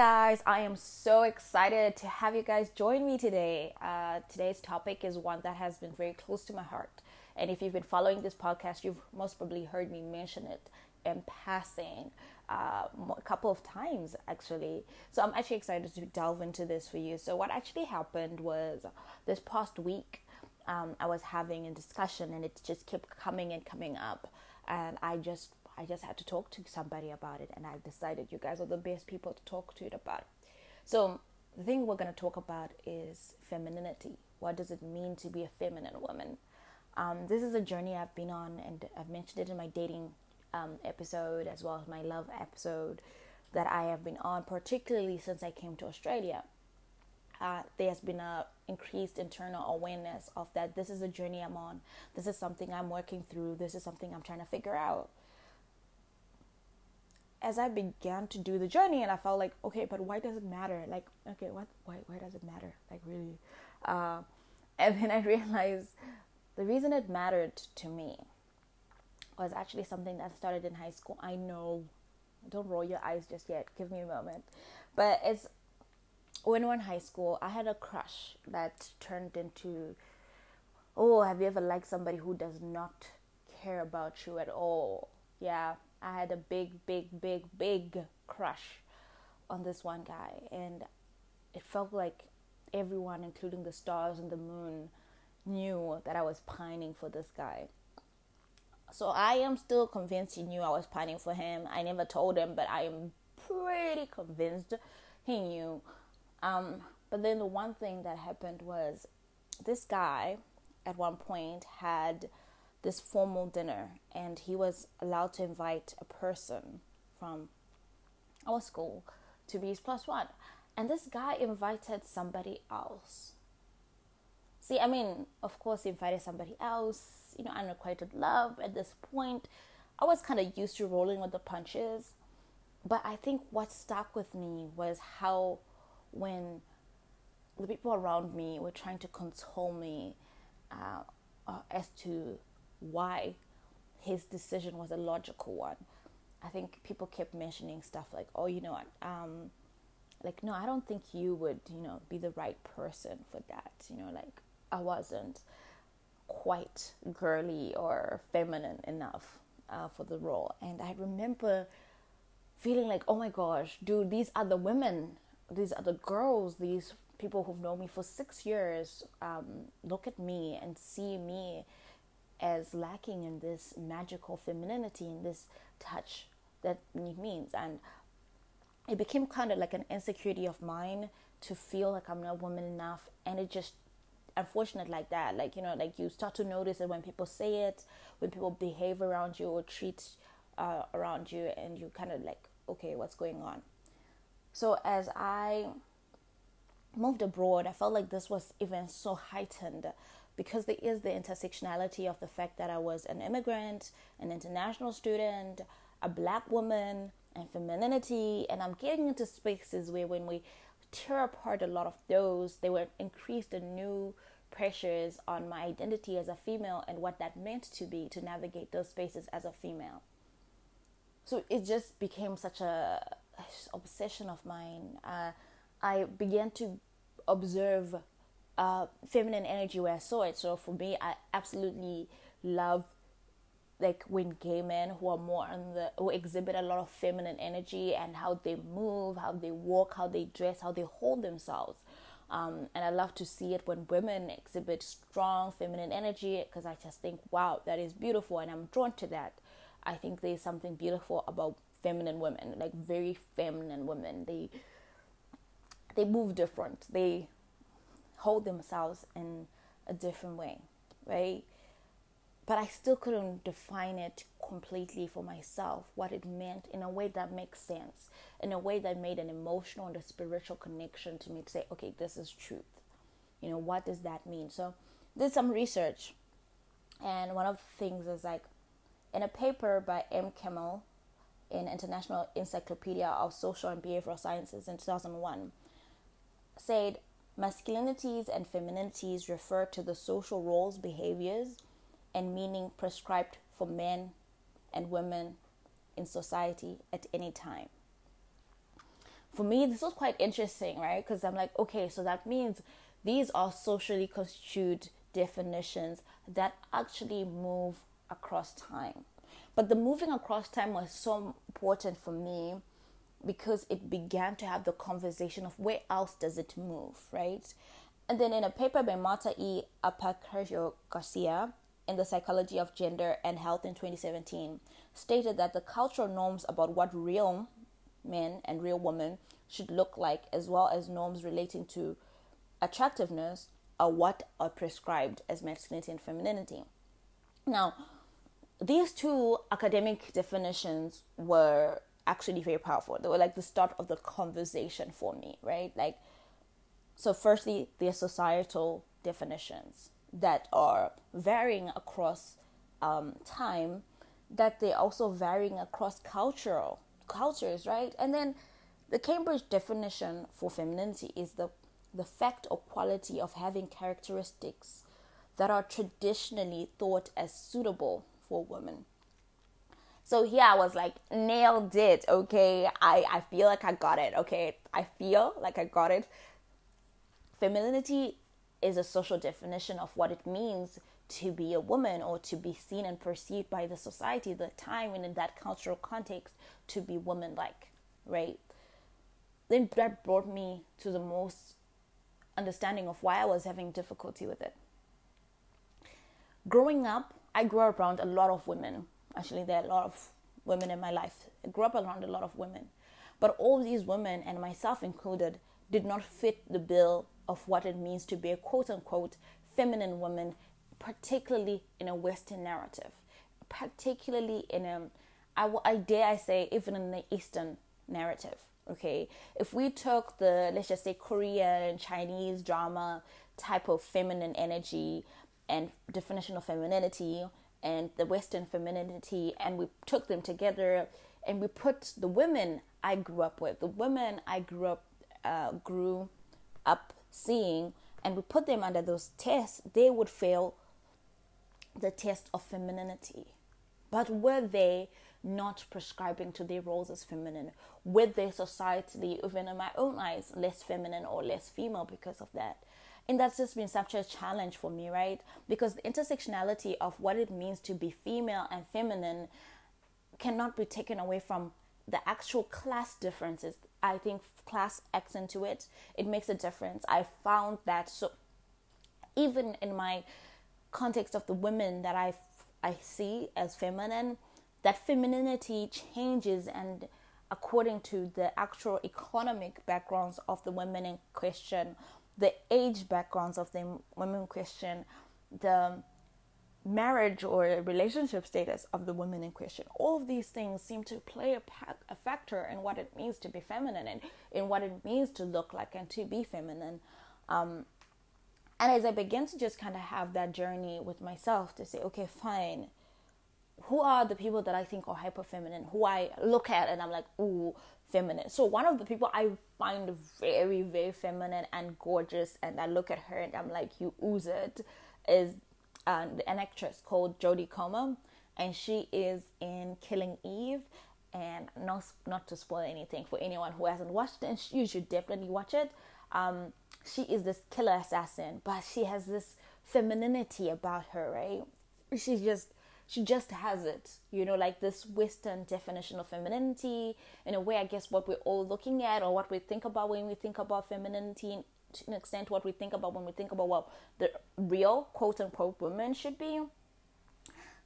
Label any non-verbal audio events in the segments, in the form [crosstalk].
guys, I am so excited to have you guys join me today. Uh, today's topic is one that has been very close to my heart. And if you've been following this podcast, you've most probably heard me mention it in passing uh, a couple of times actually. So I'm actually excited to delve into this for you. So, what actually happened was this past week, um, I was having a discussion and it just kept coming and coming up. And I just I just had to talk to somebody about it, and I decided you guys are the best people to talk to it about. So, the thing we're going to talk about is femininity. What does it mean to be a feminine woman? Um, this is a journey I've been on, and I've mentioned it in my dating um, episode as well as my love episode that I have been on, particularly since I came to Australia. Uh, there's been a increased internal awareness of that this is a journey I'm on. This is something I'm working through. This is something I'm trying to figure out as I began to do the journey, and I felt like, okay, but why does it matter? Like, okay, what? Why? Why does it matter? Like, really? Uh, [laughs] and then I realized the reason it mattered to me was actually something that started in high school. I know, don't roll your eyes just yet. Give me a moment. But it's when we were in high school, I had a crush that turned into, oh, have you ever liked somebody who does not care about you at all? Yeah, I had a big, big, big, big crush on this one guy, and it felt like everyone, including the stars and the moon, knew that I was pining for this guy. So I am still convinced he knew I was pining for him. I never told him, but I am pretty convinced he knew. Um, but then the one thing that happened was this guy at one point had this formal dinner and he was allowed to invite a person from our school to be his plus one. And this guy invited somebody else. See, I mean, of course, he invited somebody else, you know, unrequited love. At this point, I was kind of used to rolling with the punches. But I think what stuck with me was how, when the people around me were trying to console me uh, uh, as to why his decision was a logical one. I think people kept mentioning stuff like, "Oh, you know what? Um, like, no, I don't think you would, you know, be the right person for that. You know, like I wasn't quite girly or feminine enough uh, for the role." And I remember feeling like, "Oh my gosh, dude, these are the women, these are the girls, these people who've known me for six years. Um, look at me and see me." As lacking in this magical femininity in this touch that it means. And it became kind of like an insecurity of mine to feel like i'm not woman enough. And it just unfortunate like that. Like you know like you start to notice it when people say it when people behave around you or treat uh, around you and you kind of like okay what's going on? So as i moved abroad i felt like this was even so heightened because there is the intersectionality of the fact that I was an immigrant, an international student, a black woman, and femininity. And I'm getting into spaces where when we tear apart a lot of those, they were increased the new pressures on my identity as a female and what that meant to be to navigate those spaces as a female. So it just became such a obsession of mine. Uh, I began to observe uh, feminine energy where I saw it. So for me, I absolutely love like when gay men who are more on the who exhibit a lot of feminine energy and how they move, how they walk, how they dress, how they hold themselves. Um, and I love to see it when women exhibit strong feminine energy because I just think, wow, that is beautiful, and I'm drawn to that. I think there's something beautiful about feminine women, like very feminine women. They they move different. They hold themselves in a different way, right? But I still couldn't define it completely for myself, what it meant in a way that makes sense, in a way that made an emotional and a spiritual connection to me to say, okay, this is truth. You know, what does that mean? So, did some research, and one of the things is like in a paper by M. Kimmel in International Encyclopedia of Social and Behavioral Sciences in 2001 said Masculinities and femininities refer to the social roles, behaviors, and meaning prescribed for men and women in society at any time. for me, this was quite interesting, right? Because I'm like, okay, so that means these are socially construed definitions that actually move across time. But the moving across time was so important for me because it began to have the conversation of where else does it move, right? And then in a paper by Marta E. Aparicio Garcia in the Psychology of Gender and Health in 2017, stated that the cultural norms about what real men and real women should look like, as well as norms relating to attractiveness, are what are prescribed as masculinity and femininity. Now, these two academic definitions were actually very powerful. They were like the start of the conversation for me, right? Like, so firstly, are societal definitions that are varying across um, time, that they're also varying across cultural cultures, right? And then the Cambridge definition for femininity is the the fact or quality of having characteristics that are traditionally thought as suitable for women. So here I was like, nailed it, okay? I, I feel like I got it, okay? I feel like I got it. Femininity is a social definition of what it means to be a woman or to be seen and perceived by the society, the time, and in that cultural context, to be woman like, right? Then that brought me to the most understanding of why I was having difficulty with it. Growing up, I grew up around a lot of women Actually, there are a lot of women in my life. I grew up around a lot of women. But all these women, and myself included, did not fit the bill of what it means to be a quote unquote feminine woman, particularly in a Western narrative, particularly in a, I, I dare I say, even in the Eastern narrative. Okay, if we took the let's just say Korean Chinese drama type of feminine energy and definition of femininity, and the Western femininity, and we took them together and we put the women I grew up with, the women I grew up uh, grew up seeing, and we put them under those tests, they would fail the test of femininity. But were they not prescribing to their roles as feminine? Were they societally, even in my own eyes, less feminine or less female because of that? And that's just been such a challenge for me, right? Because the intersectionality of what it means to be female and feminine cannot be taken away from the actual class differences. I think class acts into it. It makes a difference. I found that so even in my context of the women that I I see as feminine, that femininity changes and according to the actual economic backgrounds of the women in question the age backgrounds of the women in question, the marriage or relationship status of the women in question. All of these things seem to play a, a factor in what it means to be feminine and in what it means to look like and to be feminine. Um, and as I begin to just kind of have that journey with myself to say, okay, fine, who are the people that I think are hyper feminine, who I look at and I'm like, ooh, feminine. So one of the people I find very, very feminine and gorgeous, and I look at her and I'm like, you ooze it, is uh, an actress called Jodie Comer, and she is in Killing Eve. And not not to spoil anything for anyone who hasn't watched it, you should definitely watch it. Um, she is this killer assassin, but she has this femininity about her, right? She's just she just has it, you know, like this Western definition of femininity. In a way, I guess what we're all looking at or what we think about when we think about femininity, to an extent, what we think about when we think about what the real quote unquote woman should be.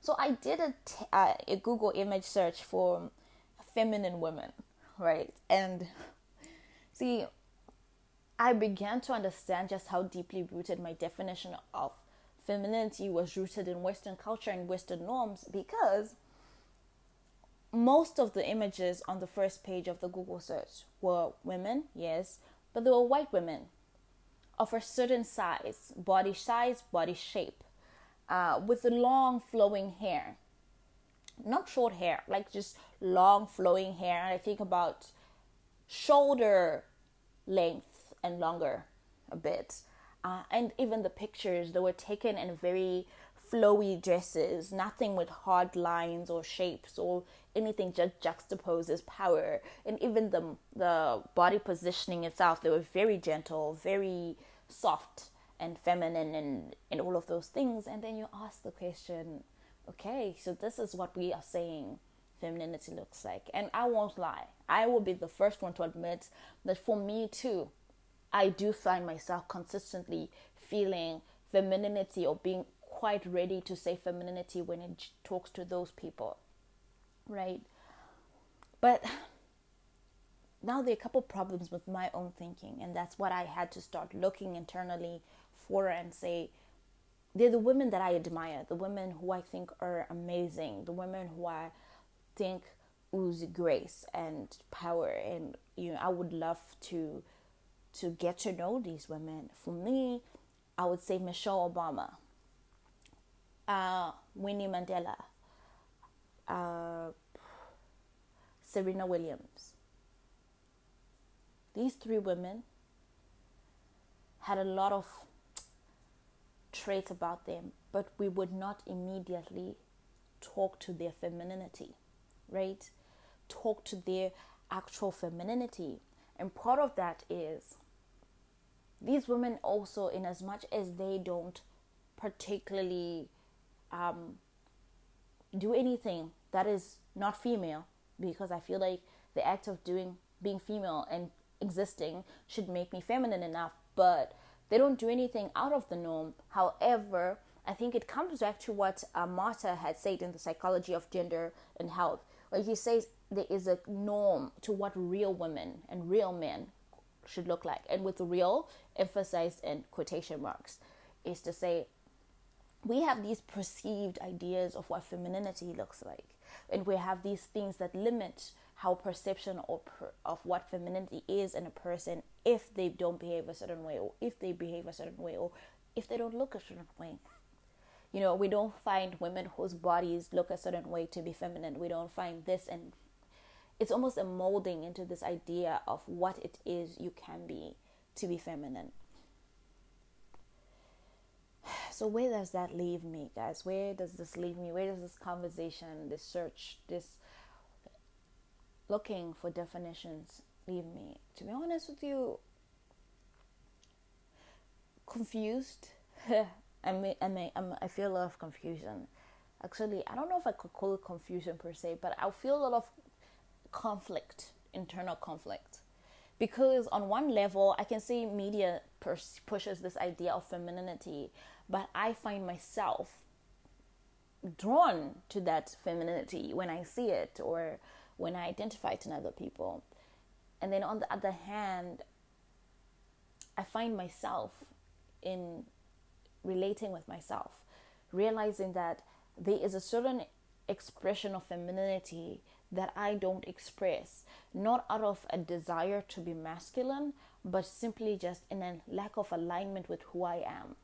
So I did a, t- uh, a Google image search for feminine women, right? And see, I began to understand just how deeply rooted my definition of femininity was rooted in Western culture and Western norms because most of the images on the first page of the Google search were women, yes, but they were white women of a certain size, body size, body shape, uh, with long flowing hair. Not short hair, like just long flowing hair. I think about shoulder length and longer a bit uh, and even the pictures they were taken in very flowy dresses, nothing with hard lines or shapes or anything just juxtaposes power. And even the the body positioning itself, they were very gentle, very soft and feminine and, and all of those things. And then you ask the question, okay, so this is what we are saying femininity looks like. And I won't lie, I will be the first one to admit that for me too, I do find myself consistently feeling femininity or being quite ready to say femininity when it talks to those people, right? But now there are a couple problems with my own thinking, and that's what I had to start looking internally for and say, they're the women that I admire, the women who I think are amazing, the women who I think ooze grace and power, and you know I would love to to get to know these women. For me, I would say Michelle Obama, uh, Winnie Mandela, uh, Serena Williams. These three women had a lot of traits about them, but we would not immediately talk to their femininity, right? Talk to their actual femininity. And part of that is these women also, in as much as they don't particularly um, do anything that is not female, because I feel like the act of doing being female and existing should make me feminine enough, but they don't do anything out of the norm. However, I think it comes back to what uh, Marta had said in the psychology of gender and health, where he says there is a norm to what real women and real men should look like. And with real emphasized in quotation marks, is to say we have these perceived ideas of what femininity looks like. And we have these things that limit how perception of, of what femininity is in a person if they don't behave a certain way or if they behave a certain way or if they don't look a certain way you know we don't find women whose bodies look a certain way to be feminine we don't find this and it's almost a molding into this idea of what it is you can be to be feminine [sighs] so where does that leave me guys where does this leave me where does this conversation this search this looking for definitions leave me. To be honest with you, confused. [laughs] I mean, I mean, I'm, I feel a lot of confusion. Actually, I don't know if I could call it confusion per se, but I feel a lot of conflict, internal conflict. Because on one level, I can see media pers- pushes this idea of femininity, but I find myself drawn to that femininity when I see it or when I identify it in other people. And then on the other hand, I find myself in relating with myself, realizing that there is a certain expression of femininity that I don't express, not out of a desire to be masculine, but simply just in a lack of alignment with who I am.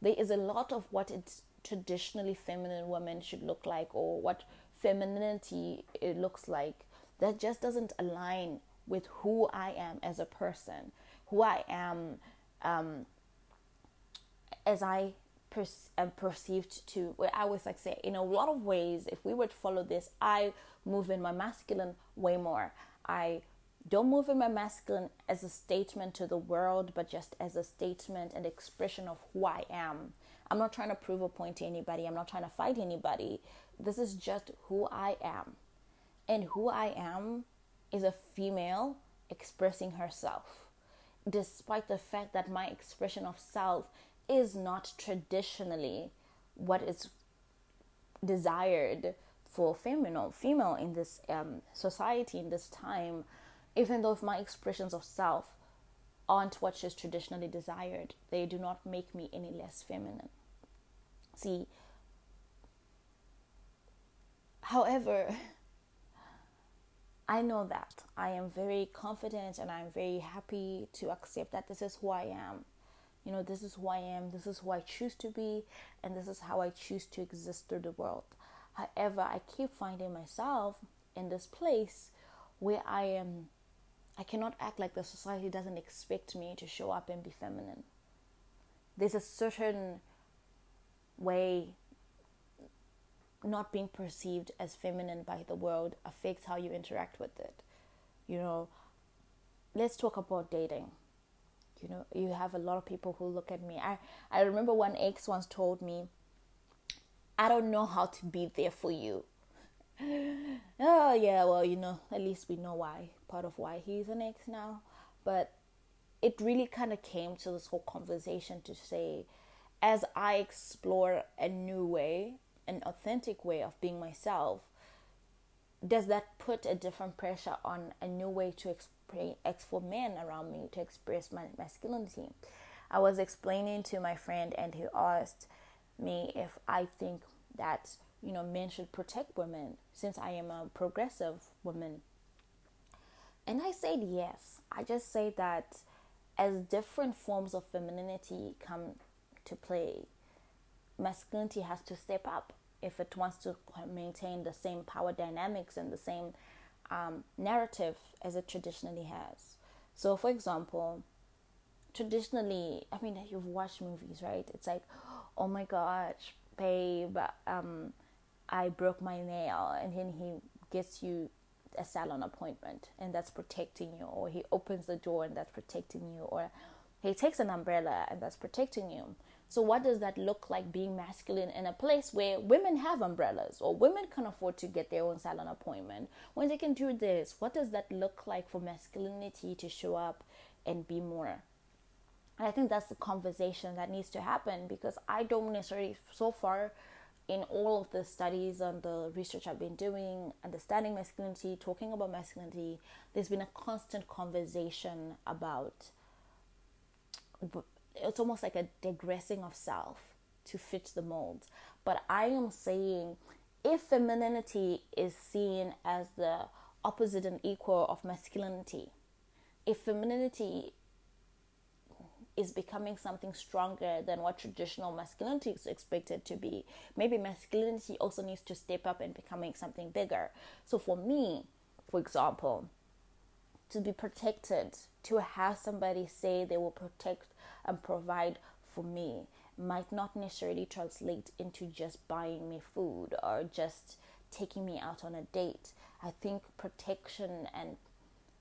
There is a lot of what it's traditionally feminine women should look like, or what femininity it looks like that just doesn't align with who I am as a person, who I am um, as I per- am uh, perceived to. Where I always like say, in a lot of ways, if we were to follow this, I move in my masculine way more. I don't move in my masculine as a statement to the world, but just as a statement and expression of who I am. I'm not trying to prove a point to anybody. I'm not trying to fight anybody. This is just who I am. And who I am is a female expressing herself, despite the fact that my expression of self is not traditionally what is desired for female female in this um, society in this time even though my expressions of self aren't what is traditionally desired they do not make me any less feminine see However, [laughs] I know that I am very confident and I'm very happy to accept that this is who I am. You know, this is who I am, this is who I choose to be, and this is how I choose to exist through the world. However, I keep finding myself in this place where I am I cannot act like the society doesn't expect me to show up and be feminine. There's a certain way not being perceived as feminine by the world affects how you interact with it. You know, let's talk about dating. You know, you have a lot of people who look at me. I, I remember one ex once told me, I don't know how to be there for you. [laughs] oh, yeah, well, you know, at least we know why, part of why he's an ex now. But it really kind of came to this whole conversation to say, as I explore a new way, an authentic way of being myself, does that put a different pressure on a new way to express for men around me to express my masculinity? I was explaining to my friend, and he asked me if I think that you know men should protect women since I am a progressive woman. And I said yes. I just say that as different forms of femininity come to play, masculinity has to step up if it wants to maintain the same power dynamics and the same um, narrative as it traditionally has. So, for example, traditionally, I mean, you've watched movies, right? It's like, oh my gosh, babe, um, I broke my nail, and then he gets you a salon appointment, and that's protecting you, or he opens the door and that's protecting you, or he takes an umbrella and that's protecting you. So, what does that look like being masculine in a place where women have umbrellas or women can afford to get their own salon appointment? When they can do this, what does that look like for masculinity to show up and be more? And I think that's the conversation that needs to happen because I don't necessarily, so far, in all of the studies and the research I've been doing, understanding masculinity, talking about masculinity, there's been a constant conversation about it's almost like a digressing of self to fit the mold. But I am saying if femininity is seen as the opposite and equal of masculinity, if femininity is becoming something stronger than what traditional masculinity is expected to be, maybe masculinity also needs to step up and becoming something bigger. So for me, for example, to be protected, to have somebody say they will protect and provide for me might not necessarily translate into just buying me food or just taking me out on a date. I think protection and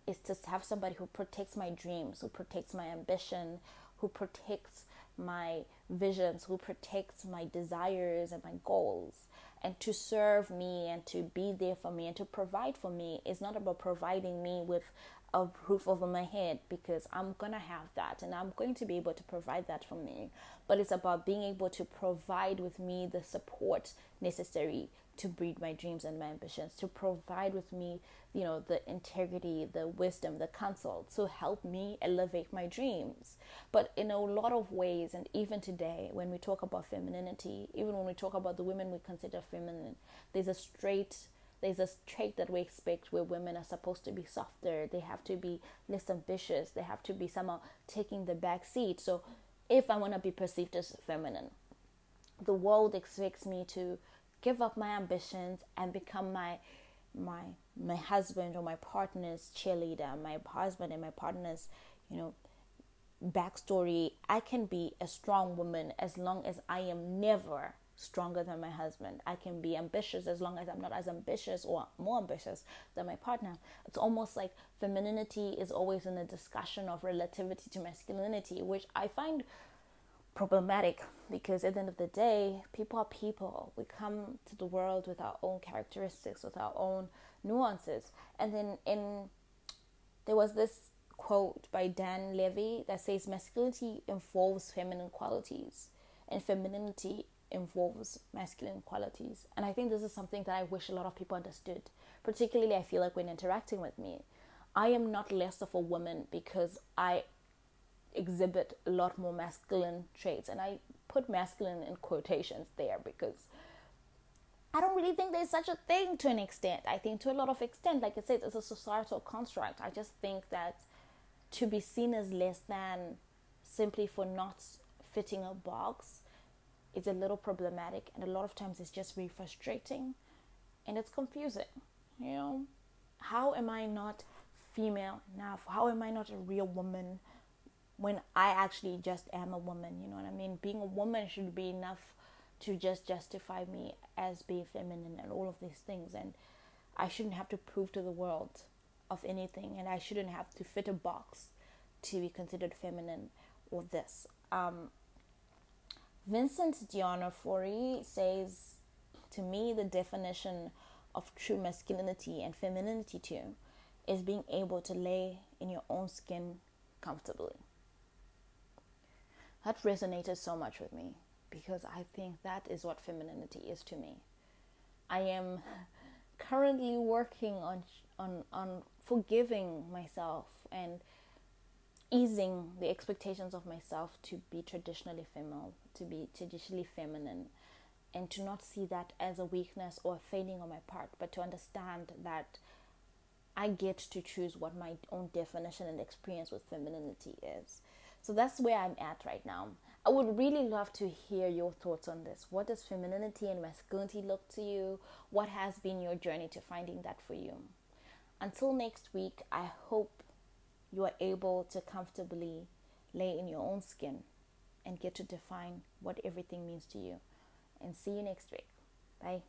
is to have somebody who protects my dreams, who protects my ambition, who protects my visions, who protects my desires and my goals. And to serve me and to be there for me and to provide for me is not about providing me with a roof over my head because I'm gonna have that and I'm going to be able to provide that for me. But it's about being able to provide with me the support necessary to breed my dreams and my ambitions, to provide with me, you know, the integrity, the wisdom, the counsel to help me elevate my dreams. But in a lot of ways, and even today, when we talk about femininity, even when we talk about the women we consider feminine, there's a straight there's a trait that we expect where women are supposed to be softer, they have to be less ambitious, they have to be somehow taking the back seat. So, if I want to be perceived as feminine, the world expects me to give up my ambitions and become my my my husband or my partner's cheerleader, my husband and my partner's, you know, backstory. I can be a strong woman as long as I am never stronger than my husband. I can be ambitious as long as I'm not as ambitious or more ambitious than my partner. It's almost like femininity is always in a discussion of relativity to masculinity, which I find problematic because at the end of the day, people are people. We come to the world with our own characteristics, with our own nuances. And then in there was this quote by Dan Levy that says masculinity involves feminine qualities and femininity involves masculine qualities. And I think this is something that I wish a lot of people understood. Particularly, I feel like when interacting with me, I am not less of a woman because I exhibit a lot more masculine traits. And I put masculine in quotations there because I don't really think there's such a thing to an extent. I think to a lot of extent, like I said, it's a societal construct. I just think that to be seen as less than simply for not fitting a box is a little problematic and a lot of times it's just really frustrating and it's confusing you know how am i not female enough how am i not a real woman when i actually just am a woman you know what i mean being a woman should be enough to just justify me as being feminine and all of these things. And I shouldn't have to prove to the world of anything, and I shouldn't have to fit a box to be considered feminine or this. Um, Vincent D'Onofrio says, to me, the definition of true masculinity and femininity too is being able to lay in your own skin comfortably. That resonated so much with me because I think that is what femininity is to me. I am currently working on on on forgiving myself and easing the expectations of myself to be traditionally female, to be traditionally feminine, and to not see that as a weakness or a failing on my part, but to understand that I get to choose what my own definition and experience with femininity is. So that's where I'm at right now. I would really love to hear your thoughts on this. What does femininity and masculinity look to you? What has been your journey to finding that for you? Until next week, I hope you are able to comfortably lay in your own skin and get to define what everything means to you. And see you next week. Bye.